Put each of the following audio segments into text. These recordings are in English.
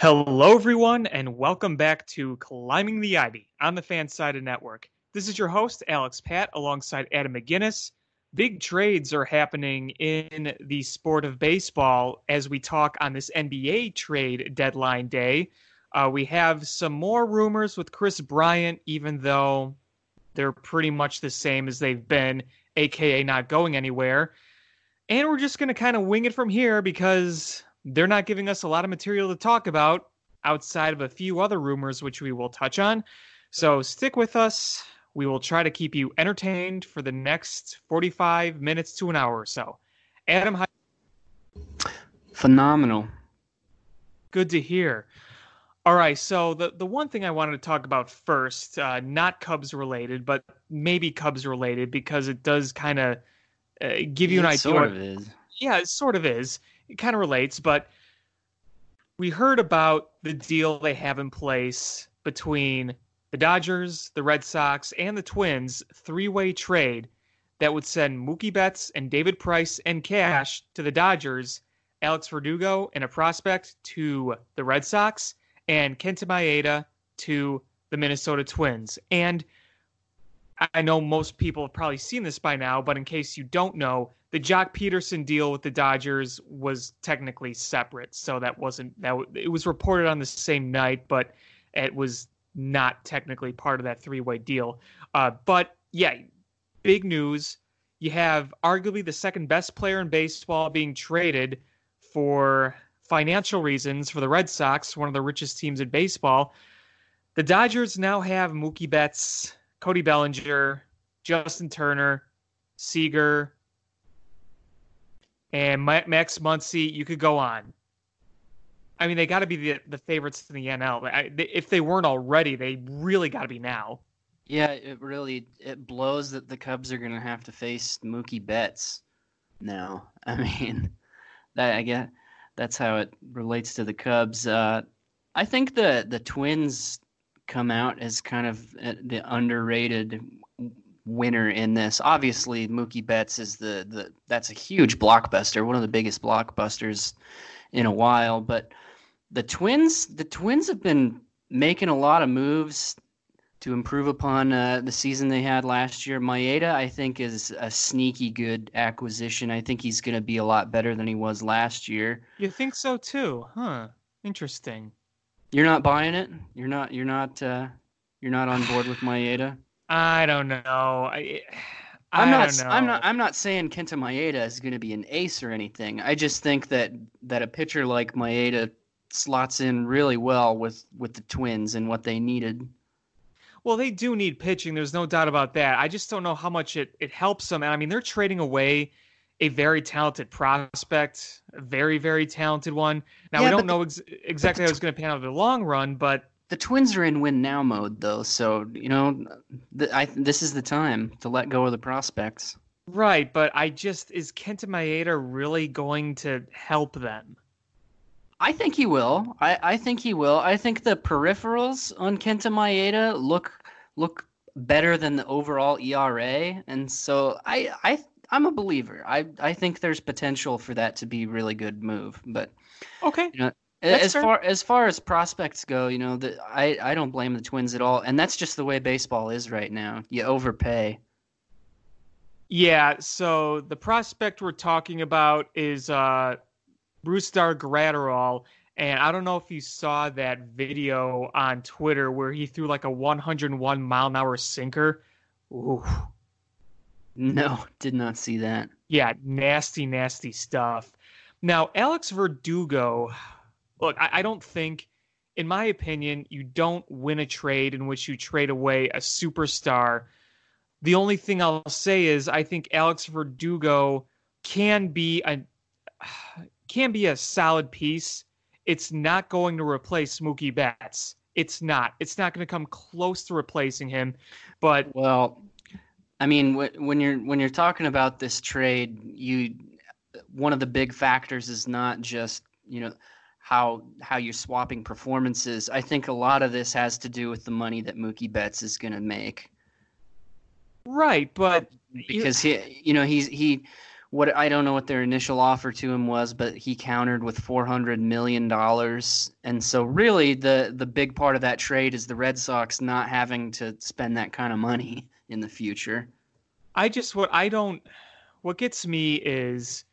Hello, everyone, and welcome back to Climbing the Ivy on the Fansided Network. This is your host, Alex Pat, alongside Adam McGinnis. Big trades are happening in the sport of baseball as we talk on this NBA trade deadline day. Uh, we have some more rumors with Kris Bryant, even though they're pretty much the same as they've been, aka not going anywhere. And we're just going to kind of wing it from here because they're not giving us a lot of material to talk about outside of a few other rumors, which we will touch on. So stick with us. We will try to keep you entertained for the next 45 minutes to an hour or so. Adam, how- phenomenal. Good to hear. All right, so the the one thing I wanted to talk about first, uh, not Cubs related, but maybe Cubs related because it does kind of uh, give you an it idea. Sort of is. Yeah, it sort of is it kind of relates, but we heard about the deal they have in place between the Dodgers, the Red Sox, and the Twins, three-way trade that would send Mookie Betts and David Price and cash to the Dodgers, Alex Verdugo and a prospect to the Red Sox, and Kenta Maeda to the Minnesota Twins. And I know most people have probably seen this by now, but in case you don't know, the Joc Pederson deal with the Dodgers was technically separate, so that wasn't that. It was reported on the same night, but it was not technically part of that three-way deal. Uh, but yeah, big news. You have arguably the second best player in baseball being traded for financial reasons for the Red Sox, one of the richest teams in baseball. The Dodgers now have Mookie Betts, Cody Bellinger, Justin Turner, Seager, and Max Muncy. You could go on. I mean, they got to be the the favorites in the NL. I, they, if they weren't already, they really got to be now. Yeah, it really it blows that the Cubs are going to have to face Mookie Betts now. I mean, that I guess that's how it relates to the Cubs. Uh, I think the the Twins come out as kind of uh, the underrated winner in this. Obviously, Mookie Betts is the the that's a huge blockbuster, one of the biggest blockbusters in a while. But the Twins, the Twins have been making a lot of moves to improve upon uh, the season they had last year. Maeda, I think, is a sneaky good acquisition. I think he's going to be a lot better than he was last year. You think so too, huh? Interesting. You're not buying it. You're not. You're not. Uh, you're not on board with Maeda. I don't know. I, eh, I I'm not. know. I'm not. I'm not saying Kenta Maeda is going to be an ace or anything. I just think that that a pitcher like Maeda slots in really well with with the Twins and what they needed. Well, they do need pitching. There's no doubt about that. I just don't know how much it, it helps them. And I mean, they're trading away a very talented prospect, a very, very talented one. Now, Yeah, we don't know ex- exactly how it's going to pan out in the long run, but The Twins are in win now mode though, so you know, th- I this is the time to let go of the prospects. right. But I just, is Kenta Maeda really going to help them? I think he will. I, I think he will. I think the peripherals on Kenta Maeda look look better than the overall ERA, and so I I I'm a believer. I I think there's potential for that to be a really good move. But Okay. you know, That's as fair. far as far as prospects go, you know, the, I I don't blame the Twins at all, and that's just the way baseball is right now. You overpay. Yeah, so the prospect we're talking about is uh Brusdar Graterol, and I don't know if you saw that video on Twitter where he threw like a 101 mile an hour sinker. Ooh, No, did not see that. yeah, nasty, nasty stuff. Now, Alex Verdugo, look, I, I don't think, in my opinion, you don't win a trade in which you trade away a superstar. The only thing I'll say is I think Alex Verdugo can be a can be a solid piece. It's not going to replace Mookie Betts. It's not. It's not going to come close to replacing him. But Well, I mean, when you're when you're talking about this trade, you one of the big factors is not just you know how how you're swapping performances. I think a lot of this has to do with the money that Mookie Betts is going to make right, but because he you know he's he what I don't know what their initial offer to him was, but he countered with four hundred million dollars. And so really the the big part of that trade is the Red Sox not having to spend that kind of money in the future. I just what I don't what gets me is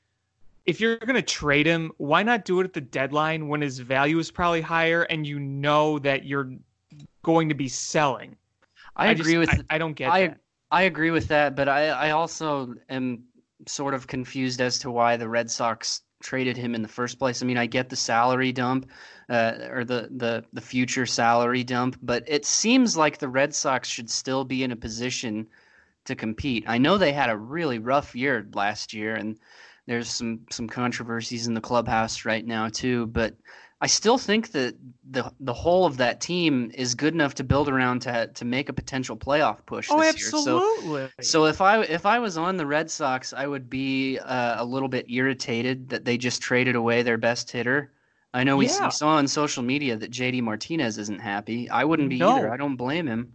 if you're going to trade him, why not do it at the deadline when his value is probably higher and you know that you're going to be selling? I, I agree just, with I, I, don't get I, that. I agree with that, but I, I also am sort of confused as to why the Red Sox traded him in the first place. I mean, I get the salary dump uh, or the, the the future salary dump, but it seems like the Red Sox should still be in a position to compete. I know they had a really rough year last year, and there's some some controversies in the clubhouse right now too. But I still think that the the whole of that team is good enough to build around to to make a potential playoff push oh, this absolutely. year. So, so if I if I was on the Red Sox, I would be uh, a little bit irritated that they just traded away their best hitter. I know we, yeah. saw on social media that JD Martinez isn't happy. I wouldn't be no. either. I don't blame him.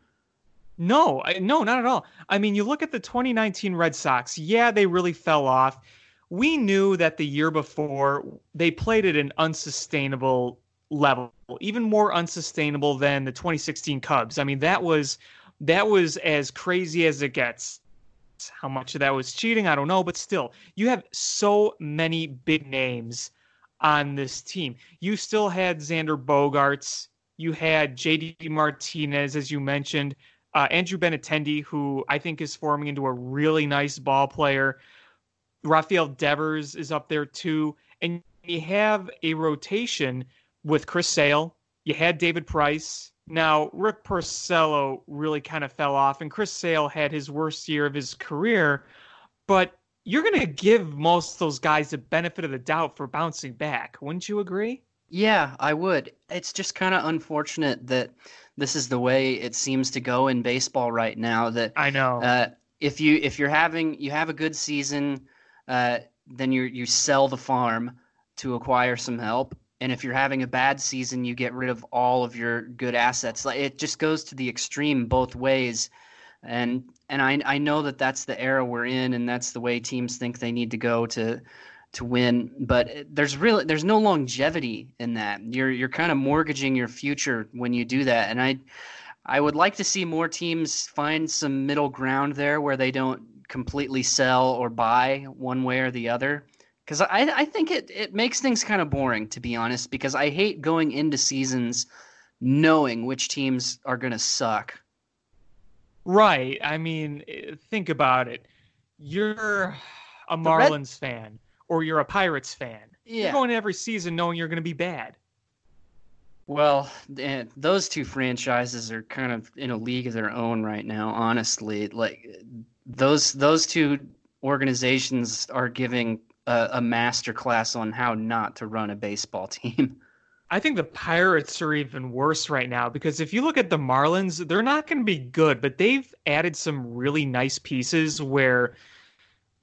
No, I, no, not at all. I mean, you look at the 2019 Red Sox. Yeah, they really fell off. We knew that the year before they played at an unsustainable level, even more unsustainable than the 2016 Cubs. I mean, that was that was as crazy as it gets. How much of that was cheating, I don't know, but still, you have so many big names on this team. You still had Xander Bogaerts, you had JD Martinez, as you mentioned uh, Andrew Benintendi, who I think is forming into a really nice ball player. Rafael Devers is up there too. And you have a rotation with Chris Sale. You had David Price. Now, Rick Porcello really kind of fell off, and Chris Sale had his worst year of his career. But you're going to give most of those guys the benefit of the doubt for bouncing back. Wouldn't you agree? Yeah, I would. It's just kind of unfortunate that this is the way it seems to go in baseball right now. That I know. Uh, if you if you're having you have a good season, uh, then you you sell the farm to acquire some help, and if you're having a bad season, you get rid of all of your good assets. Like it just goes to the extreme both ways, and and I I know that that's the era we're in, and that's the way teams think they need to go to to win. But there's really there's no longevity in that. You're you're kind of mortgaging your future when you do that. And I I would like to see more teams find some middle ground there where they don't completely sell or buy one way or the other. Because I, I think it, it makes things kind of boring, to be honest, because I hate going into seasons knowing which teams are going to suck. Right. I mean, eh, think about it. You're a Marlins Red... fan or you're a Pirates fan. Yeah. You're going every season knowing you're going to be bad. Well, eh, those two franchises are kind of in a league of their own right now. Honestly, like those those two organizations are giving a, a master class on how not to run a baseball team. I think the Pirates are even worse right now because if you look at the Marlins, they're not going to be good, but they've added some really nice pieces where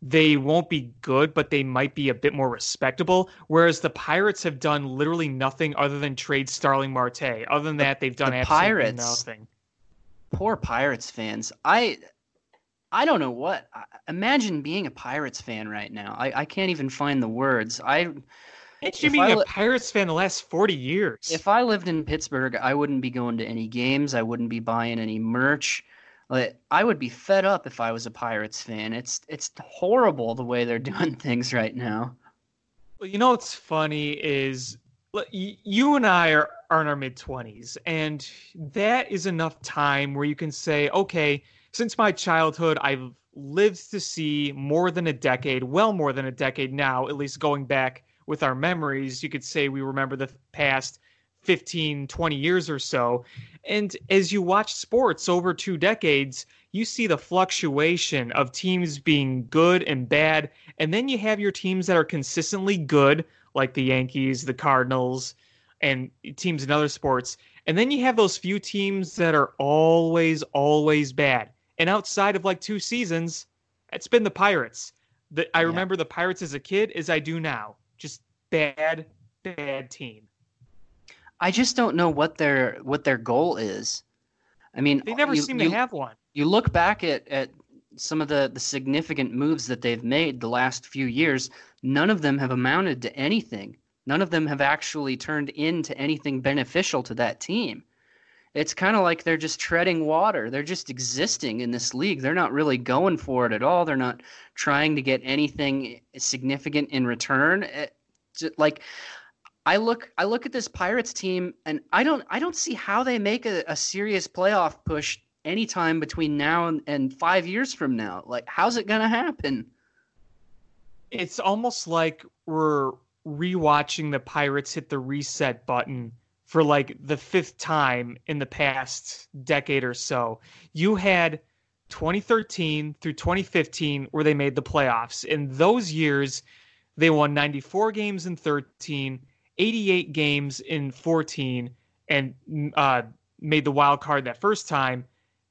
they won't be good, but they might be a bit more respectable. Whereas the Pirates have done literally nothing other than trade Starling Marte. Other than that, they've done the absolutely Pirates, nothing. Poor Pirates fans. I I don't know what. Imagine being a Pirates fan right now. I, I can't even find the words. I. Imagine being li- a Pirates fan the last forty years. If I lived in Pittsburgh, I wouldn't be going to any games. I wouldn't be buying any merch. Like, I would be fed up if I was a Pirates fan. It's it's horrible the way they're doing things right now. Well, you know what's funny is you and I are, are in our mid 20s, and that is enough time where you can say, okay, since my childhood, I've lived to see more than a decade, well more than a decade now, at least going back with our memories. You could say we remember the past 15, 20 years or so. And as you watch sports over two decades, you see the fluctuation of teams being good and bad. And then you have your teams that are consistently good, like the Yankees, the Cardinals, and teams in other sports. And then you have those few teams that are always, always bad. And outside of like two seasons, it's been the Pirates. The, I yeah. remember the Pirates as a kid as I do now. Just bad, bad team. I just don't know what their what their goal is. I mean, they never you, seem you, to have one. You look back at at some of the the significant moves that they've made the last few years, none of them have amounted to anything. None of them have actually turned into anything beneficial to that team. It's kind of like they're just treading water. They're just existing in this league. They're not really going for it at all. They're not trying to get anything significant in return. Eh, it, like I look I look at this Pirates team and I don't I don't see how they make a, a serious playoff push anytime between now and, and five years from now. Like how's it gonna happen? It's almost like we're rewatching the Pirates hit the reset button for like the fifth time in the past decade or so. You had 2013 through 2015 where they made the playoffs. In those years, they won 94 games in 13 88 games in 14 and uh, made the wild card that first time,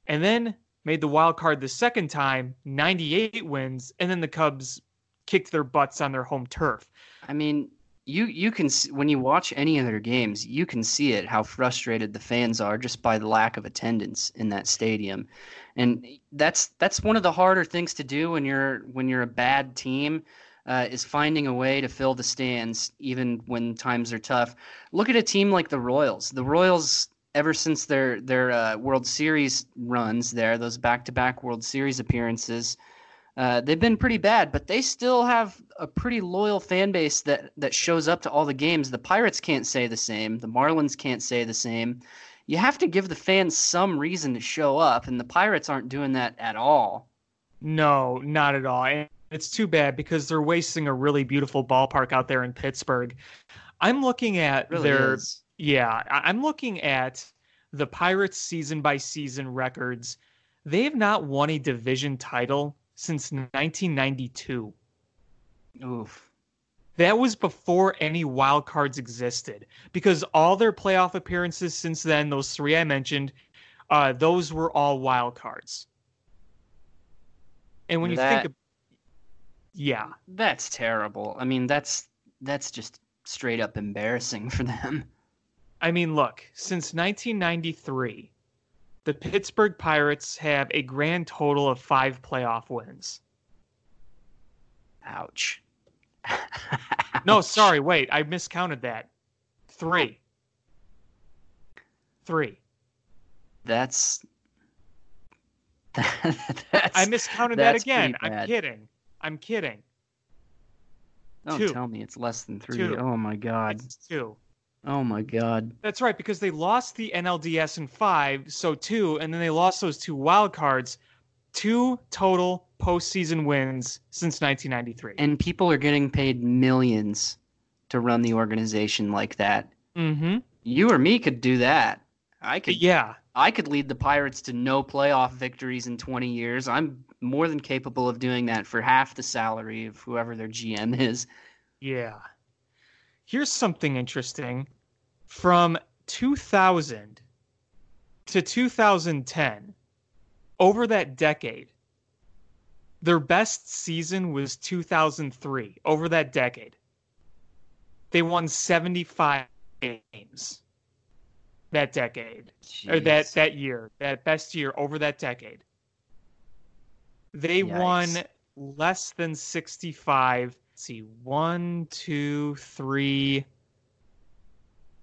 and then made the wild card the second time, 98 wins, and then the Cubs kicked their butts on their home turf. I mean, you you can when you watch any of their games, you can see it how frustrated the fans are just by the lack of attendance in that stadium, and that's that's one of the harder things to do when you're when you're a bad team uh, is finding a way to fill the stands even when times are tough. Look at a team like the Royals. The Royals, ever since their their uh, World Series runs, there those back to back World Series appearances, uh, they've been pretty bad, but they still have a pretty loyal fan base that that shows up to all the games. The Pirates can't say the same. The Marlins can't say the same. You have to give the fans some reason to show up, and the Pirates aren't doing that at all. No, not at all. And it's too bad because they're wasting a really beautiful ballpark out there in Pittsburgh. I'm looking at really their is. yeah, I'm looking at the Pirates season by season records. They have not won a division title since 1992. Oof. That was before any wild cards existed because all their playoff appearances since then, those three I mentioned, uh, those were all wild cards. And when you That- think, of, yeah, That's terrible. I mean, that's that's just straight up embarrassing for them. I mean, look, since 1993, the Pittsburgh Pirates have a grand total of five playoff wins. Ouch. No, sorry, wait, I miscounted that. Three. Three. That's that's I miscounted that again. I'm kidding. I'm kidding. Don't two. tell me it's less than three. Two. Oh my god. It's two. Oh my god. That's right, because they lost the NLDS in five, so two, and then they lost those two wild cards. Two total postseason wins since 1993. And people are getting paid millions to run the organization like that. mm-hmm. You or me could do that. I could Yeah. I could lead the Pirates to no playoff victories in 20 years. I'm more than capable of doing that for half the salary of whoever their GM is. Yeah. Here's something interesting. From 2000 to 2010, over that decade, their best season was 2003. Over that decade, they won 75 games that decade or that that year, that best year over that decade. They won less than 65. Let's see, one, two, three,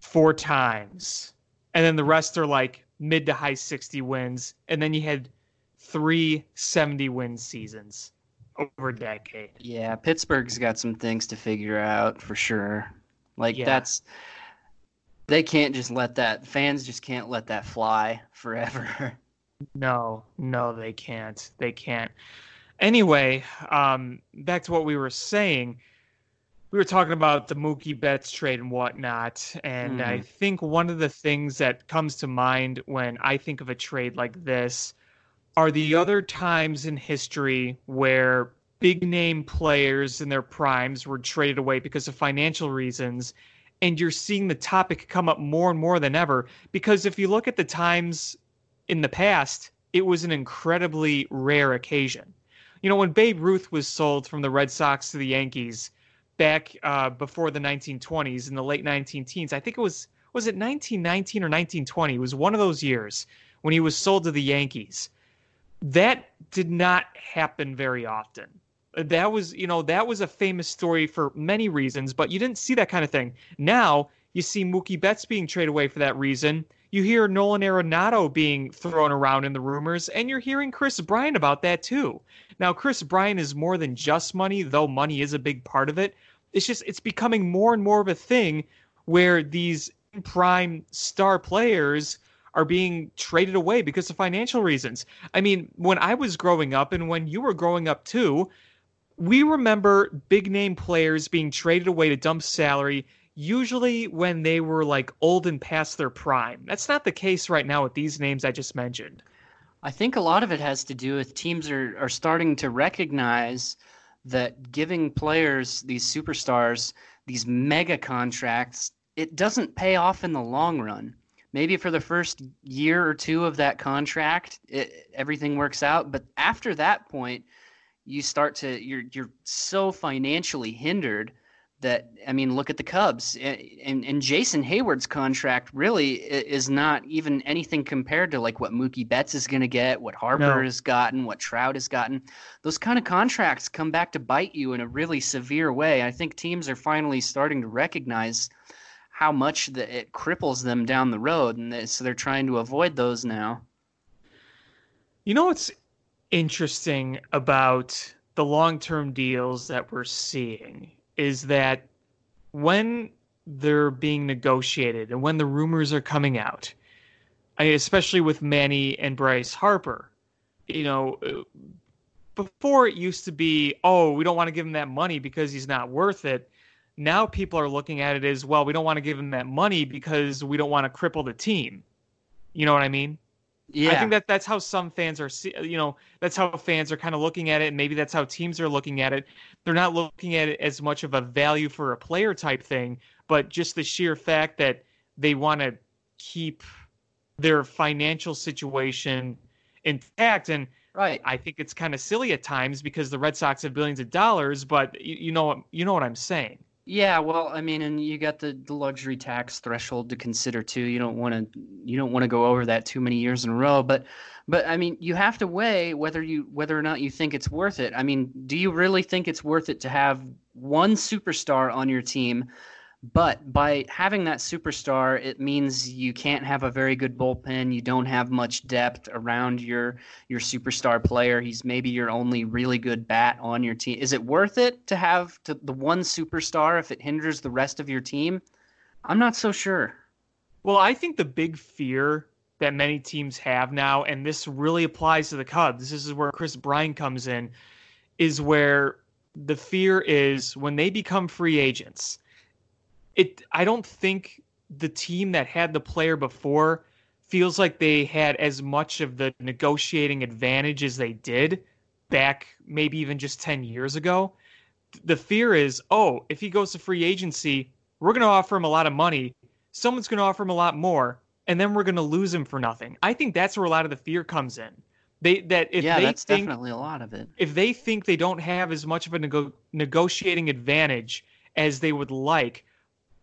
four times. And then the rest are like mid to high 60 wins. And then you had three 70 win seasons over a decade. Yeah, Pittsburgh's got some things to figure out for sure. Like Yeah. that's they can't just let that fans just can't let that fly forever. No, no, they can't. They can't. Anyway, um, back to what we were saying. We were talking about the Mookie Betts trade and whatnot, and I mm-hmm. think one of the things that comes to mind when I think of a trade like this are the other times in history where big name players in their primes were traded away because of financial reasons. And you're seeing the topic come up more and more than ever. Because if you look at the times in the past, it was an incredibly rare occasion. You know, when Babe Ruth was sold from the Red Sox to the Yankees back uh, before the 1920s in the late 19 teens, I think it was was it 1919 or 1920? It was one of those years when he was sold to the Yankees. That did not happen very often. That was, you know, that was a famous story for many reasons, but you didn't see that kind of thing. Now you see Mookie Betts being traded away for that reason. You hear Nolan Arenado being thrown around in the rumors, and you're hearing Kris Bryant about that too. Now, Kris Bryant is more than just money, though money is a big part of it. It's just it's becoming more and more of a thing where these prime star players are being traded away because of financial reasons. I mean, when I was growing up and when you were growing up too, we remember big name players being traded away to dump salary usually when they were like old and past their prime. That's not the case right now with these names I just mentioned. I think a lot of it has to do with teams are, are starting to recognize that giving players, these superstars, these mega contracts, it doesn't pay off in the long run. Maybe for the first year or two of that contract, it, everything works out. But after that point, you start to you're you're so financially hindered that I mean, look at the Cubs and, and Jason Heyward's contract really is not even anything compared to like what Mookie Betts is going to get, what Harper no. has gotten, what Trout has gotten. Those kind of contracts come back to bite you in a really severe way. I think teams are finally starting to recognize how much that it cripples them down the road, and so they're trying to avoid those now. You know what's interesting about the long-term deals that we're seeing is that when they're being negotiated and when the rumors are coming out, I, especially with Manny and Bryce Harper, you know, uh, before it used to be, oh, we don't want to give him that money because he's not worth it. Now people are looking at it as well. We don't want to give him that money because we don't want to cripple the team. You know what I mean? Yeah. I think that that's how some fans are, you know, that's how fans are kind of looking at it. And maybe that's how teams are looking at it. They're not looking at it as much of a value for a player type thing, but just the sheer fact that they want to keep their financial situation intact. And right, I think it's kind of silly at times because the Red Sox have billions of dollars, but you, you know, you know what I'm saying. Yeah, well, I mean, and you got the, the luxury tax threshold to consider too. You don't want to you don't want to go over that too many years in a row, but but I mean, you have to weigh whether you whether or not you think it's worth it. I mean, do you really think it's worth it to have one superstar on your team but by having that superstar, it means you can't have a very good bullpen. You don't have much depth around your your superstar player. He's maybe your only really good bat on your team. Is it worth it to have to, the one superstar if it hinders the rest of your team? I'm not so sure. Well, I think the big fear that many teams have now, and this really applies to the Cubs. This is where Kris Bryant comes in, is where the fear is when they become free agents it I don't think the team that had the player before feels like they had as much of the negotiating advantage as they did back maybe even just 10 years ago. The fear is, oh, if he goes to free agency, we're going to offer him a lot of money. Someone's going to offer him a lot more, and then we're going to lose him for nothing. I think that's where a lot of the fear comes in. They that if yeah, they that's think, definitely a lot of it. If they think they don't have as much of a nego- negotiating advantage as they would like,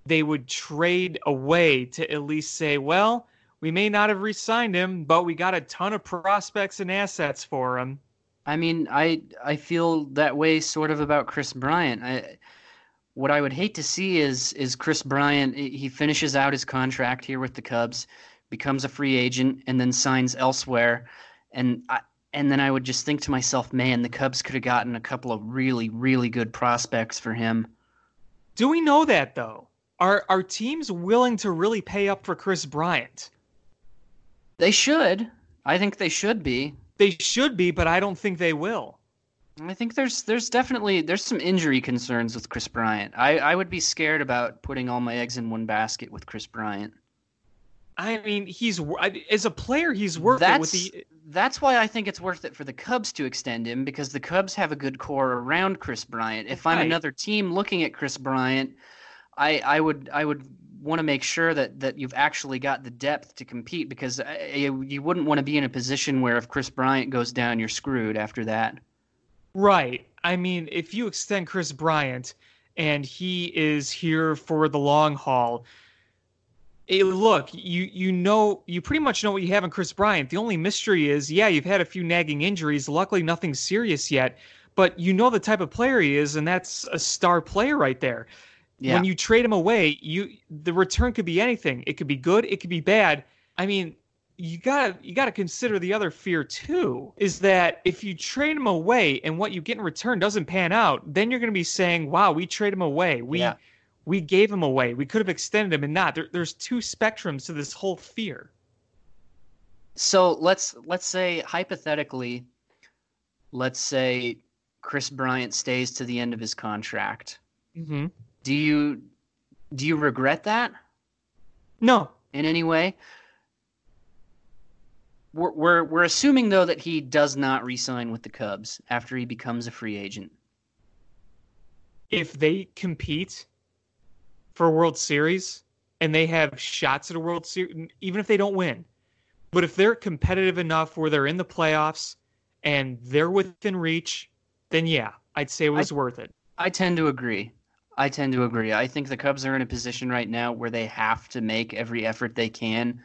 they would trade away to at least say, well, we may not have re-signed him, but we got a ton of prospects and assets for him. I mean, I I feel that way sort of about Kris Bryant. I, what I would hate to see is is Kris Bryant. He finishes out his contract here with the Cubs, becomes a free agent, and then signs elsewhere. And I, and then I would just think to myself, man, the Cubs could have gotten a couple of really really good prospects for him. Do we know that though? Are are teams willing to really pay up for Kris Bryant? They should. I think they should be. They should be, but I don't think they will. I think there's there's definitely there's some injury concerns with Kris Bryant. I, I would be scared about putting all my eggs in one basket with Kris Bryant. I mean, he's as a player, he's worth that's, it with the. That's why I think it's worth it for the Cubs to extend him because the Cubs have a good core around Kris Bryant. If I'm another team looking at Kris Bryant, I I would I would want to make sure that that you've actually got the depth to compete because uh, you, you wouldn't want to be in a position where if Kris Bryant goes down, you're screwed after that. Right. I mean, if you extend Kris Bryant and he is here for the long haul, Hey, look, you you know you pretty much know what you have in Kris Bryant. The only mystery is, yeah, you've had a few nagging injuries. Luckily, nothing serious yet. But you know the type of player he is, and that's a star player right there. Yeah. When you trade him away, you the return could be anything. It could be good, it could be bad. I mean, you gotta you gotta consider the other fear too. Is that if you trade him away and what you get in return doesn't pan out, then you're gonna be saying, "Wow, we trade him away. We Yeah. we gave him away. We could have extended him and not." There, there's two spectrums to this whole fear. So let's let's say hypothetically, let's say Kris Bryant stays to the end of his contract. Mm-hmm. Do you do you regret that No, in any way? We're, we're we're assuming though that he does not re-sign with the Cubs after he becomes a free agent. if they compete for a World Series and they have shots at a World Series, even if they don't win, but if they're competitive enough where they're in the playoffs and they're within reach, then yeah, I'd say it was worth it. I tend to agree. I tend to agree. I think the Cubs are in a position right now where they have to make every effort they can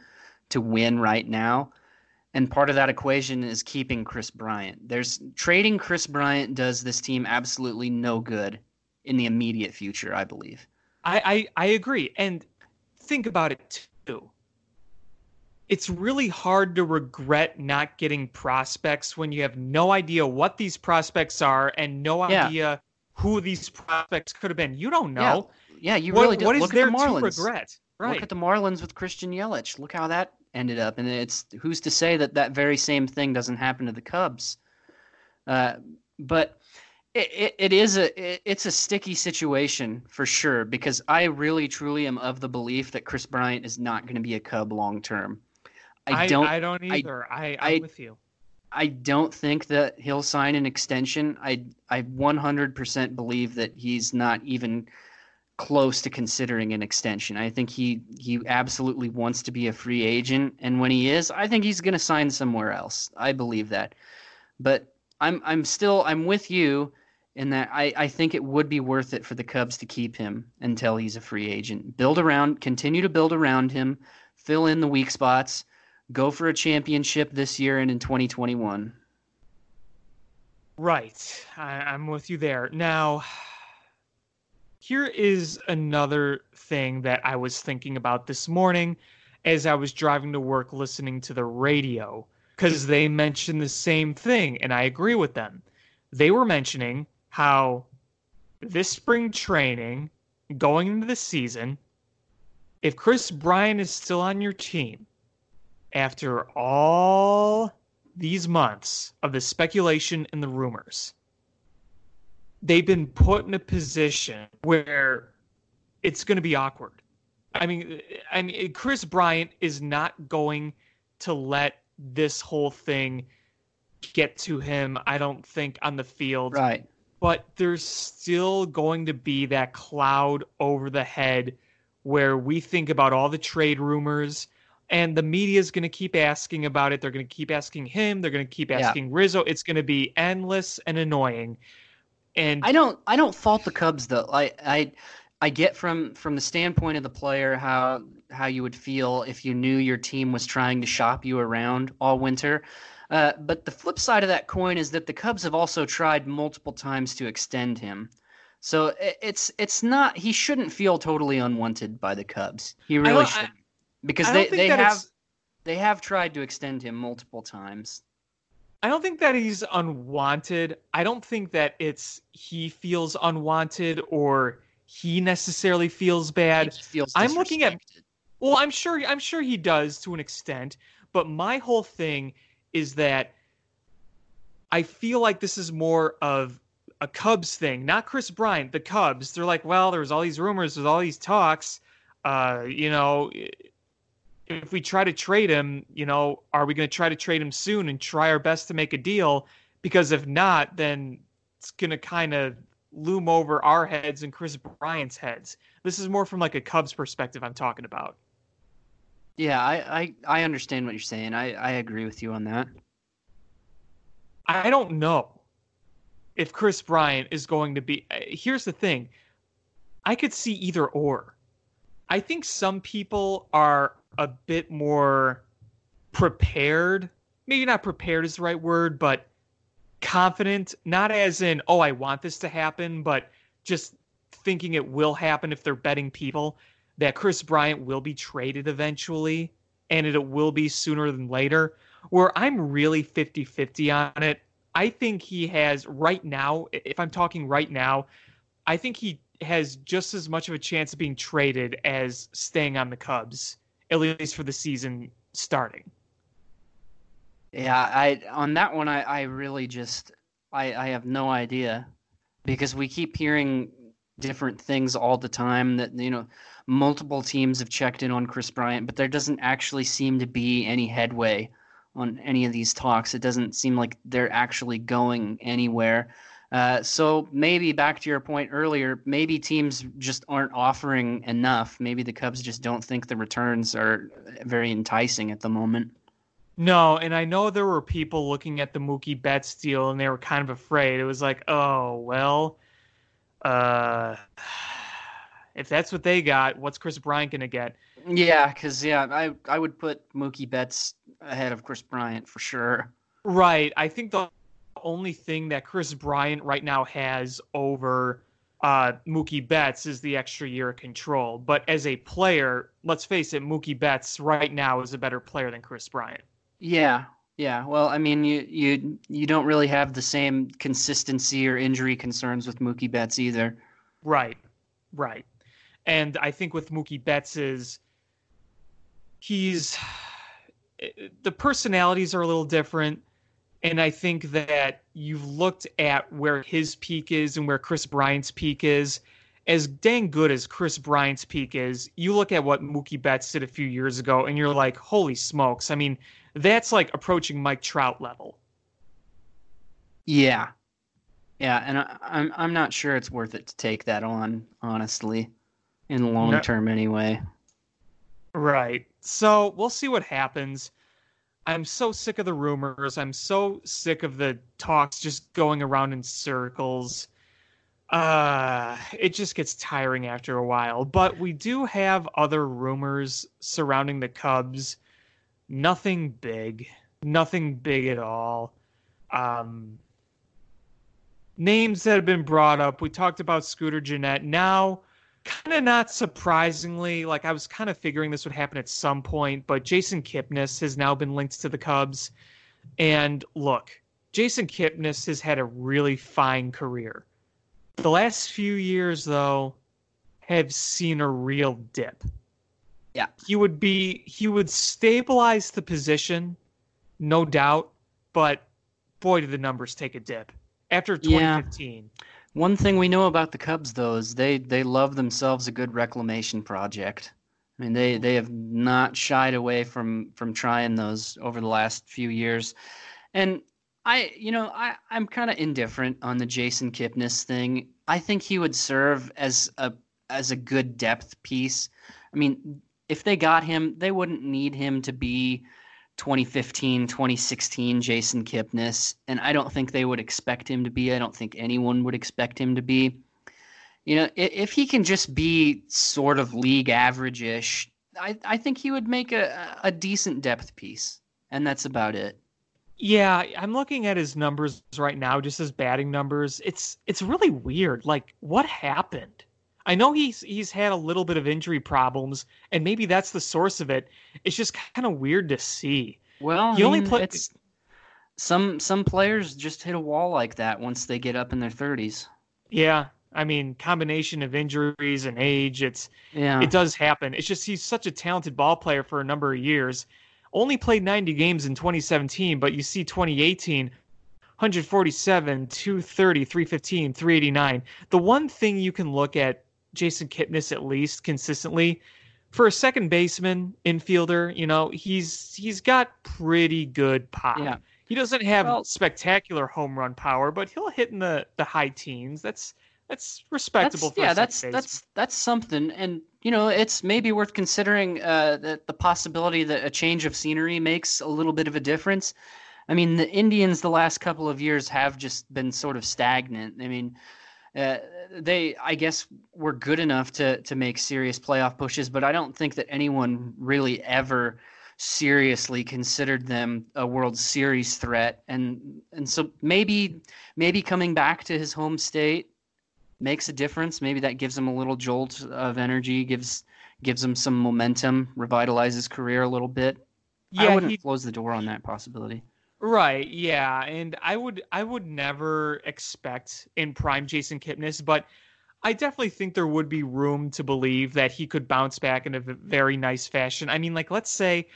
to win right now. And part of that equation is keeping Kris Bryant. There's trading Kris Bryant does this team absolutely no good in the immediate future, I believe. I, I, I agree. And think about it too. It's really hard to regret not getting prospects when you have no idea what these prospects are and no Yeah. idea who these prospects could have been. You don't know. Yeah, you what, really do. what is Look there at the to Marlins. regret? Right. Look at the Marlins with Christian Yelich. Look how that ended up, and it's who's to say that that very same thing doesn't happen to the Cubs? Uh, but it, it, it is a it, it's a sticky situation for sure because I really truly am of the belief that Kris Bryant is not going to be a Cub long term. I, don't I don't either. I, I- I'm with you. I don't think that he'll sign an extension. I I 100% believe that he's not even close to considering an extension. I think he he absolutely wants to be a free agent and when he is, I think he's going to sign somewhere else. I believe that. But I'm I'm still I'm with you in that I, I think it would be worth it for the Cubs to keep him until he's a free agent. Build around continue to build around him, fill in the weak spots go for a championship this year and in 2021. Right. I, I'm with you there. Now, here is another thing that I was thinking about this morning as I was driving to work listening to the radio because they mentioned the same thing, and I agree with them. They were mentioning how this spring training, going into the season, if Kris Bryant is still on your team after all these months of the speculation and the rumors, they've been put in a position where it's going to be awkward. I mean, I mean, Kris Bryant is not going to let this whole thing get to him. I don't think on the field, Right. but there's still going to be that cloud over the head where we think about all the trade rumors and the media is going to keep asking about it. They're going to keep asking him. They're going to keep Yeah. asking Rizzo. It's going to be endless and annoying. And I don't I don't fault the Cubs though. I I I get from from the standpoint of the player how how you would feel if you knew your team was trying to shop you around all winter. Uh, but the flip side of that coin is that the Cubs have also tried multiple times to extend him. So it's it's not he shouldn't feel totally unwanted by the Cubs. He really shouldn't. Because they, they have they have tried to extend him multiple times. I don't think that he's unwanted. I don't think that it's he feels unwanted or he necessarily feels bad. feels I'm looking at- Well, I'm sure I'm sure he does to an extent, but my whole thing is that I feel like this is more of a Cubs thing, not Kris Bryant. The Cubs, they're like, well, there was all these rumors, there's all these talks. Uh, you know, if we try to trade him, you know, are we going to try to trade him soon and try our best to make a deal? Because if not, then it's going to kind of loom over our heads and Kris Bryant's heads. This is more from like a Cubs perspective I'm talking about. Yeah, I, I, I understand what you're saying. I, I agree with you on that. I don't know if Kris Bryant is going to be. uh, Here's the thing I could see either or. I think some people are a bit more prepared. Maybe not prepared is the right word, but confident. Not as in, oh, I want this to happen, but just thinking it will happen if they're betting people that Kris Bryant will be traded eventually and it will be sooner than later. Where I'm really 50 50 on it. I think he has right now, if I'm talking right now, I think he has just as much of a chance of being traded as staying on the Cubs, at least for the season starting. Yeah, I on that one I, I really just I, I have no idea because we keep hearing different things all the time that you know multiple teams have checked in on Kris Bryant, but there doesn't actually seem to be any headway on any of these talks. It doesn't seem like they're actually going anywhere. Uh, so maybe back to your point earlier, maybe teams just aren't offering enough. Maybe the Cubs just don't think the returns are very enticing at the moment. No, and I know there were people looking at the Mookie Betts deal and they were kind of afraid. It was like, oh well, uh, if that's what they got, what's Kris Bryant gonna get? Yeah, because yeah, I I would put Mookie Betts ahead of Kris Bryant for sure. Right. I think the only thing that Kris Bryant right now has over uh, Mookie Betts is the extra year of control. But as a player, let's face it, Mookie Betts right now is a better player than Kris Bryant. Yeah, yeah. Well, I mean, you you you don't really have the same consistency or injury concerns with Mookie Betts either. Right, right. And I think with Mookie Betts is he's the personalities are a little different. And I think that you've looked at where his peak is and where Kris Bryant's peak is. As dang good as Kris Bryant's peak is, you look at what Mookie Betts did a few years ago and you're like, holy smokes. I mean, that's like approaching Mike Trout level. Yeah. Yeah, and I, I'm I'm not sure it's worth it to take that on, honestly, in the long no. term anyway. Right. So we'll see what happens. I'm so sick of the rumors. I'm so sick of the talks just going around in circles. Uh, it just gets tiring after a while. But we do have other rumors surrounding the Cubs nothing big, nothing big at all. Um, names that have been brought up. We talked about Scooter Gennett. Now, kind of not surprisingly, like I was kind of figuring this would happen at some point, but Jason Kipnis has now been linked to the Cubs. And look, Jason Kipnis has had a really fine career. The last few years, though, have seen a real dip. Yeah. He would be he would stabilize the position, no doubt, but boy did the numbers take a dip. After 2015. Yeah. One thing we know about the Cubs though is they they love themselves a good reclamation project. I mean they they have not shied away from from trying those over the last few years. And I you know, I I'm kind of indifferent on the Jason Kipnis thing. I think he would serve as a as a good depth piece. I mean, if they got him, they wouldn't need him to be 2015, 2016 Jason Kipnis. And I don't think they would expect him to be. I don't think anyone would expect him to be. You know, if he can just be sort of league average ish, I, I think he would make a, a decent depth piece. And that's about it. Yeah, I'm looking at his numbers right now, just his batting numbers. It's it's really weird. Like, what happened? I know he's he's had a little bit of injury problems, and maybe that's the source of it. It's just kind of weird to see. Well, he I only played. Some some players just hit a wall like that once they get up in their thirties. Yeah, I mean, combination of injuries and age, it's yeah, it does happen. It's just he's such a talented ball player for a number of years. Only played 90 games in 2017, but you see 2018 147, 230, 315, 389. The one thing you can look at Jason Kipnis at least consistently. For a second baseman, infielder, you know, he's he's got pretty good pop. Yeah. He doesn't have well, spectacular home run power, but he'll hit in the, the high teens. That's that's respectable. That's, yeah, that's that's that's something, and you know, it's maybe worth considering uh, that the possibility that a change of scenery makes a little bit of a difference. I mean, the Indians the last couple of years have just been sort of stagnant. I mean, uh, they, I guess, were good enough to to make serious playoff pushes, but I don't think that anyone really ever seriously considered them a World Series threat. And and so maybe maybe coming back to his home state makes a difference. Maybe that gives him a little jolt of energy, gives gives him some momentum, revitalizes his career a little bit. Yeah, I wouldn't he, close the door on that possibility. Right, yeah, and I would I would never expect in prime Jason Kipnis, but I definitely think there would be room to believe that he could bounce back in a very nice fashion. I mean, like let's say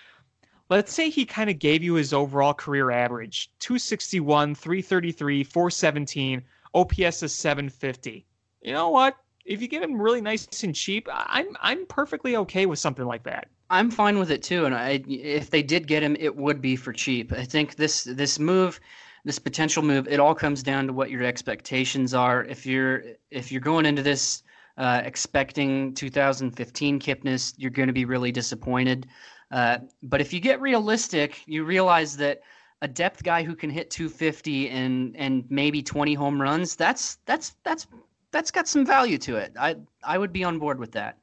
let's say he kind of gave you his overall career average 261, 333, 417, OPS is 750. You know what? If you get him really nice and cheap, I'm I'm perfectly okay with something like that. I'm fine with it too, and I, if they did get him, it would be for cheap. I think this this move, this potential move, it all comes down to what your expectations are. If you're if you're going into this uh, expecting 2015 Kipnis, you're going to be really disappointed. Uh, but if you get realistic, you realize that a depth guy who can hit 250 and and maybe 20 home runs, that's that's that's that's got some value to it. I I would be on board with that.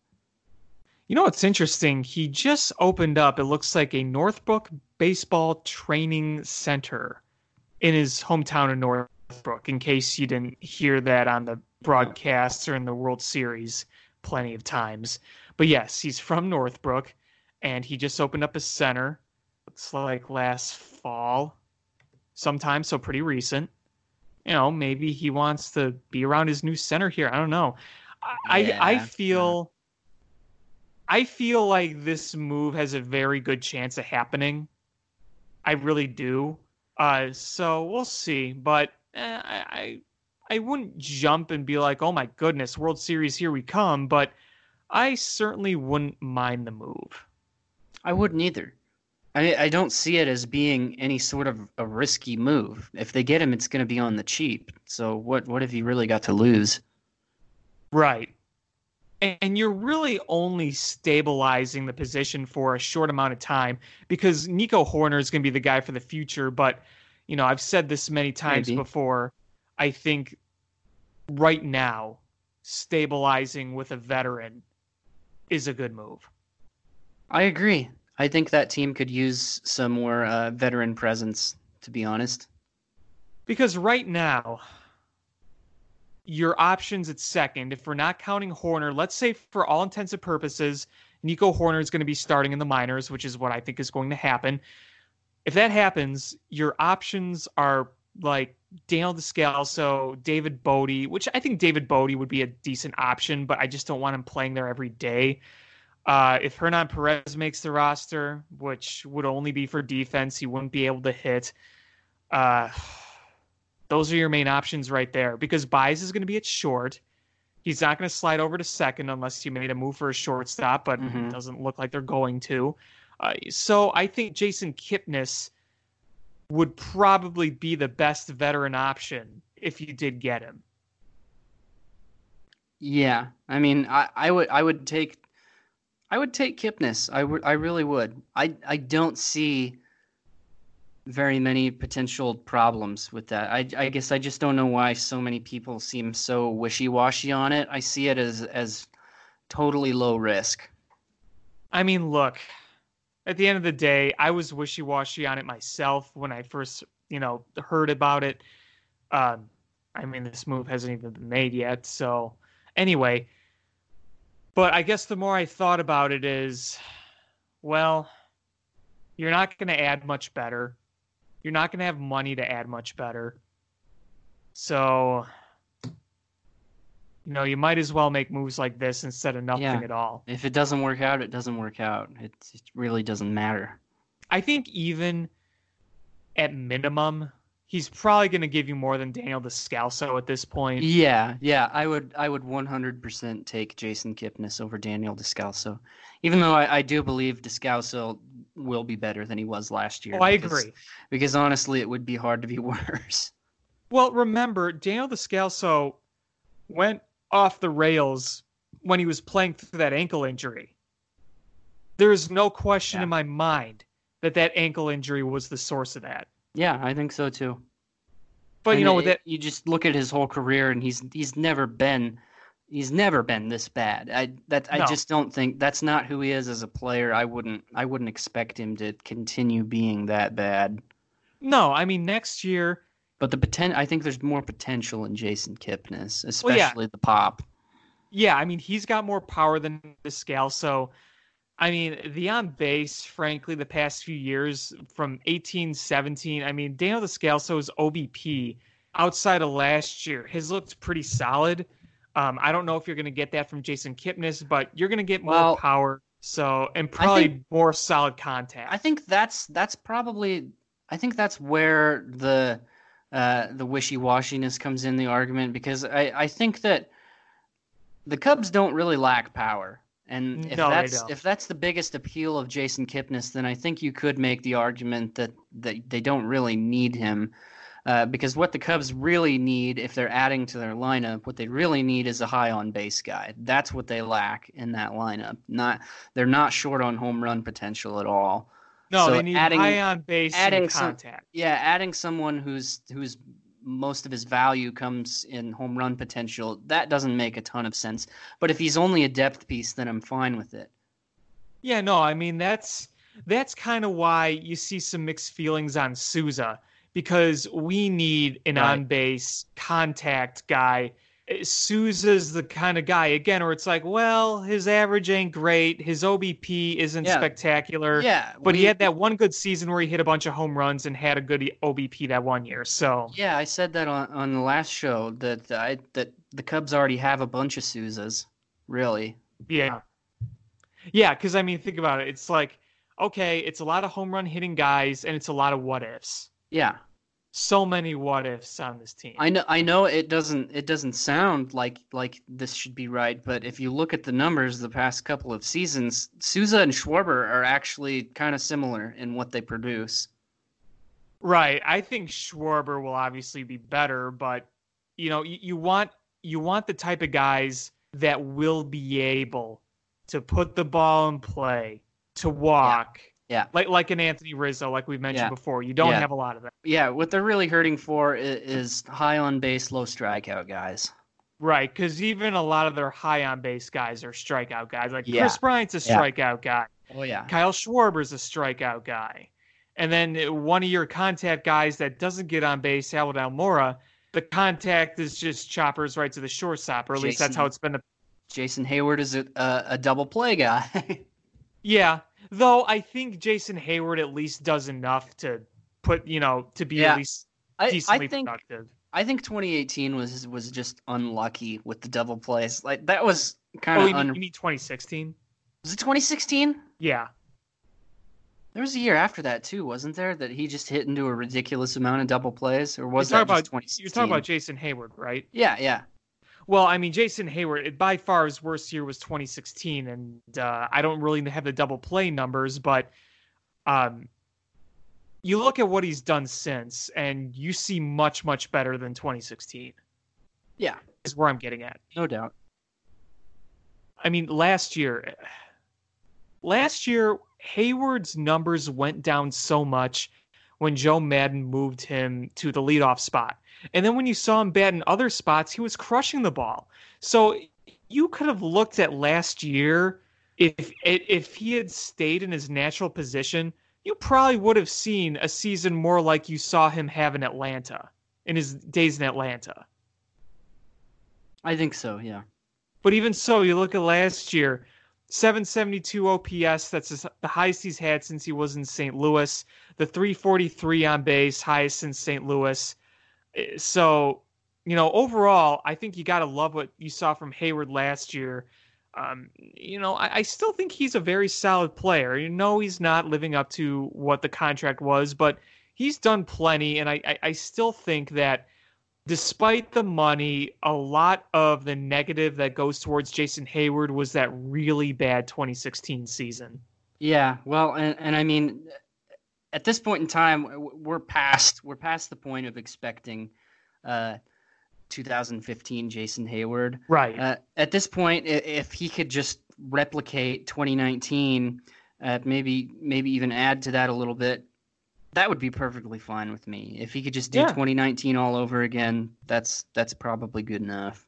You know what's interesting? He just opened up, it looks like a Northbrook baseball training center in his hometown of Northbrook, in case you didn't hear that on the broadcast or in the World Series plenty of times. But yes, he's from Northbrook and he just opened up a center. Looks like last fall, sometime, so pretty recent. You know, maybe he wants to be around his new center here. I don't know. I yeah, I, I feel I feel like this move has a very good chance of happening. I really do. Uh, so we'll see. But eh, I, I I wouldn't jump and be like, "Oh my goodness, World Series, here we come!" But I certainly wouldn't mind the move. I wouldn't either. I I don't see it as being any sort of a risky move. If they get him, it's going to be on the cheap. So what what have you really got to lose? Right and you're really only stabilizing the position for a short amount of time because Nico Hoerner is going to be the guy for the future. But, you know, I've said this many times Maybe. before. I think right now, stabilizing with a veteran is a good move. I agree. I think that team could use some more uh, veteran presence, to be honest. Because right now, your options at second, if we're not counting Hoerner, let's say for all intents and purposes, Nico Hoerner is going to be starting in the minors, which is what I think is going to happen. If that happens, your options are like Daniel Descalso, David Bote, which I think David Bote would be a decent option, but I just don't want him playing there every day. Uh, if Hernan Perez makes the roster, which would only be for defense, he wouldn't be able to hit. Uh, those are your main options right there because Baez is going to be at short. He's not going to slide over to second unless you made a move for a shortstop, but mm-hmm. it doesn't look like they're going to. Uh, so I think Jason Kipnis would probably be the best veteran option if you did get him. Yeah, I mean, I, I would I would take I would take Kipnis. I would I really would. I I don't see very many potential problems with that. I, I guess I just don't know why so many people seem so wishy-washy on it. I see it as as totally low risk. I mean, look, at the end of the day, I was wishy-washy on it myself when I first, you know, heard about it. Um, I mean, this move hasn't even been made yet, so anyway. But I guess the more I thought about it is, well, you're not going to add much better you're not going to have money to add much better. So, you know, you might as well make moves like this instead of nothing yeah. at all. If it doesn't work out, it doesn't work out. It, it really doesn't matter. I think even at minimum, he's probably going to give you more than Daniel Descalso at this point. Yeah, yeah, I would, I would 100% take Jason Kipnis over Daniel Descalso, even though I, I do believe Descalso will be better than he was last year. Oh, I agree. Because honestly, it would be hard to be worse. Well, remember, Daniel Descalso went off the rails when he was playing through that ankle injury. There is no question yeah. in my mind that that ankle injury was the source of that. Yeah, I think so too. But And you know, with it- it, you just look at his whole career, and he's he's never been he's never been this bad. I that I No. just don't think that's not who he is as a player. I wouldn't I wouldn't expect him to continue being that bad. no, I mean next year, But the poten- I think there's more potential in Jason Kipnis, Well, yeah. especially the pop. yeah, I mean he's got more power than Descalso. So, I mean the on base, frankly, the past few years from 18, 17, I mean Daniel Descalso's OBP outside of last year has looked pretty solid. Um, I don't know if you're going to get that from Jason Kipnis, but you're going to get more Well, power. So and probably think- more solid contact. I think that's that's probably I think that's where the uh, the wishy washiness comes in the argument because I, I think that the Cubs don't really lack power. And if No, that's if that's the biggest appeal of Jason Kipnis, then I think you could make the argument that, that they don't really need him. Uh, because what the Cubs really need, if they're adding to their lineup, what they really need is a high on base guy. That's what they lack in that lineup. Not they're not short on home run potential at all. no, so they need adding- high on base adding and some- contact. Yeah, adding someone who's who's most of his value comes in home run potential, that doesn't make a ton of sense. But if he's only a depth piece, then I'm fine with it. Yeah, no, I mean that's that's kind of why you see some mixed feelings on Souza because we need an Right. on base contact guy. Souza's the kind of guy again where it's like, well, his average ain't great, his OBP isn't Yeah. spectacular, Yeah, but he had that one good season where he hit a bunch of home runs and had a good OBP that one year. So Yeah, I said that on, on the last show that I that the Cubs already have a bunch of Souzas. Really. Yeah. Yeah, because I mean, think about it. It's like, okay, it's a lot of home run hitting guys and it's a lot of what ifs. Yeah. So many what ifs on this team. I know I know it doesn't it doesn't sound like like this should be right, but if you look at the numbers the past couple of seasons, Souza and Schwarber are actually kind of similar in what they produce. Right. I think Schwarber will obviously be better, but you know, you, you want you want the type of guys that will be able to put the ball in play, to walk. Yeah. Like like an Anthony Rizzo, like we've mentioned Yeah. before. You don't Yeah. have a lot of that. Yeah, what they're really hurting for is, is high on base, low strikeout guys. Right, because even a lot of their high on base guys are strikeout guys. Like Yeah. Kris Bryant's a Yeah. strikeout guy. Oh yeah. Kyle Schwarber's a strikeout guy. And then one of your contact guys that doesn't get on base, Albert Almora, the contact is just choppers right to the shortstop, or at least that's how it's been. The, Jason Heyward is a a, a double play guy. yeah, though I think Jason Heyward at least does enough to put, you know, to be Yeah. at least I, decently I think productive. I think 2018 was was just unlucky with the double plays. Like that was kind Oh, of you, un- mean, you mean 2016? was it 2016? Yeah. There was a year after that too, wasn't there? That he just hit into a ridiculous amount of double plays, or was you're that about 2016? you're talking about Jason Heyward, right? Yeah, yeah. Well, I mean, Jason Heyward, it, by far his worst year was 2016, and uh, I don't really have the double play numbers, but um, you look at what he's done since, and you see much, much better than 2016. Yeah. is where I'm getting at. No doubt. I mean, last year, last year Heyward's numbers went down so much when Joe Maddon moved him to the leadoff spot. And then when you saw him bat in other spots, he was crushing the ball. So you could have looked at last year if if he had stayed in his natural position, you probably would have seen a season more like you saw him have in Atlanta in his days in Atlanta. I think so. Yeah. But even so, you look at last year, 772 OPS. That's the highest he's had since he was in St. Louis. The 343 on base, highest since St. Louis. Eh, So, you know, overall, I think you got to love what you saw from Heyward last year. Um, you know, I, I still think he's a very solid player. You know, he's not living up to what the contract was, but he's done plenty. And I, I, I still think that despite the money, a lot of the negative that goes towards Jason Heyward was that really bad 2016 season. Yeah. Well, and, and I mean, at this point in time, we're past we're past the point of expecting uh, 2015 Jason Heyward. Right. Uh, at this point, if he could just replicate 2019, uh, maybe maybe even add to that a little bit, That would be perfectly fine with me. If he could just do Yeah. 2019 all over again, that's that's probably good enough.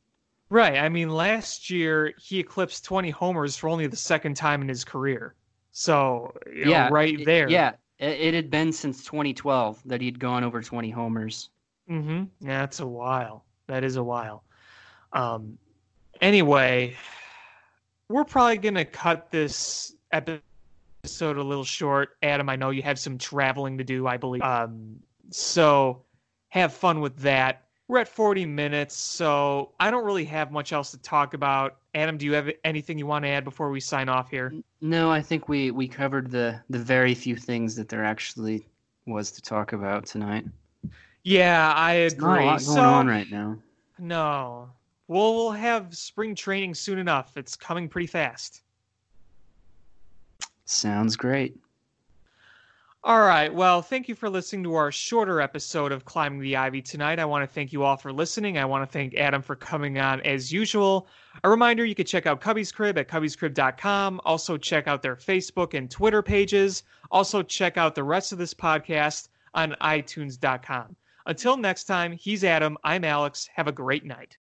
Right. I mean, last year he eclipsed 20 homers for only the second time in his career. So, you know, yeah, right it- there. yeah, it, it had been since 2012 that he'd gone over 20 homers. Mm-hmm. Yeah, that's a while. That is a while. Um, anyway, we're probably gonna cut this episode a little short. Adam, I know you have some traveling to do, I believe. Um, so have fun with that. We're at 40 minutes, so I don't really have much else to talk about. Adam, do you have anything you want to add before we sign off here? No, I think we we covered the the very few things that there actually was to talk about tonight. Yeah, I There's not a agree. lot going so on right now. no, well, we'll have spring training soon enough. It's coming pretty fast. Sounds great. All right. Well, thank you for listening to our shorter episode of Climbing the Ivy tonight. I want to thank you all for listening. I want to thank Adam for coming on as usual. A reminder you can check out Cubby's Crib at cubby'scrib.com. Also, check out their Facebook and Twitter pages. Also, check out the rest of this podcast on itunes.com. Until next time, he's Adam. I'm Alex. Have a great night.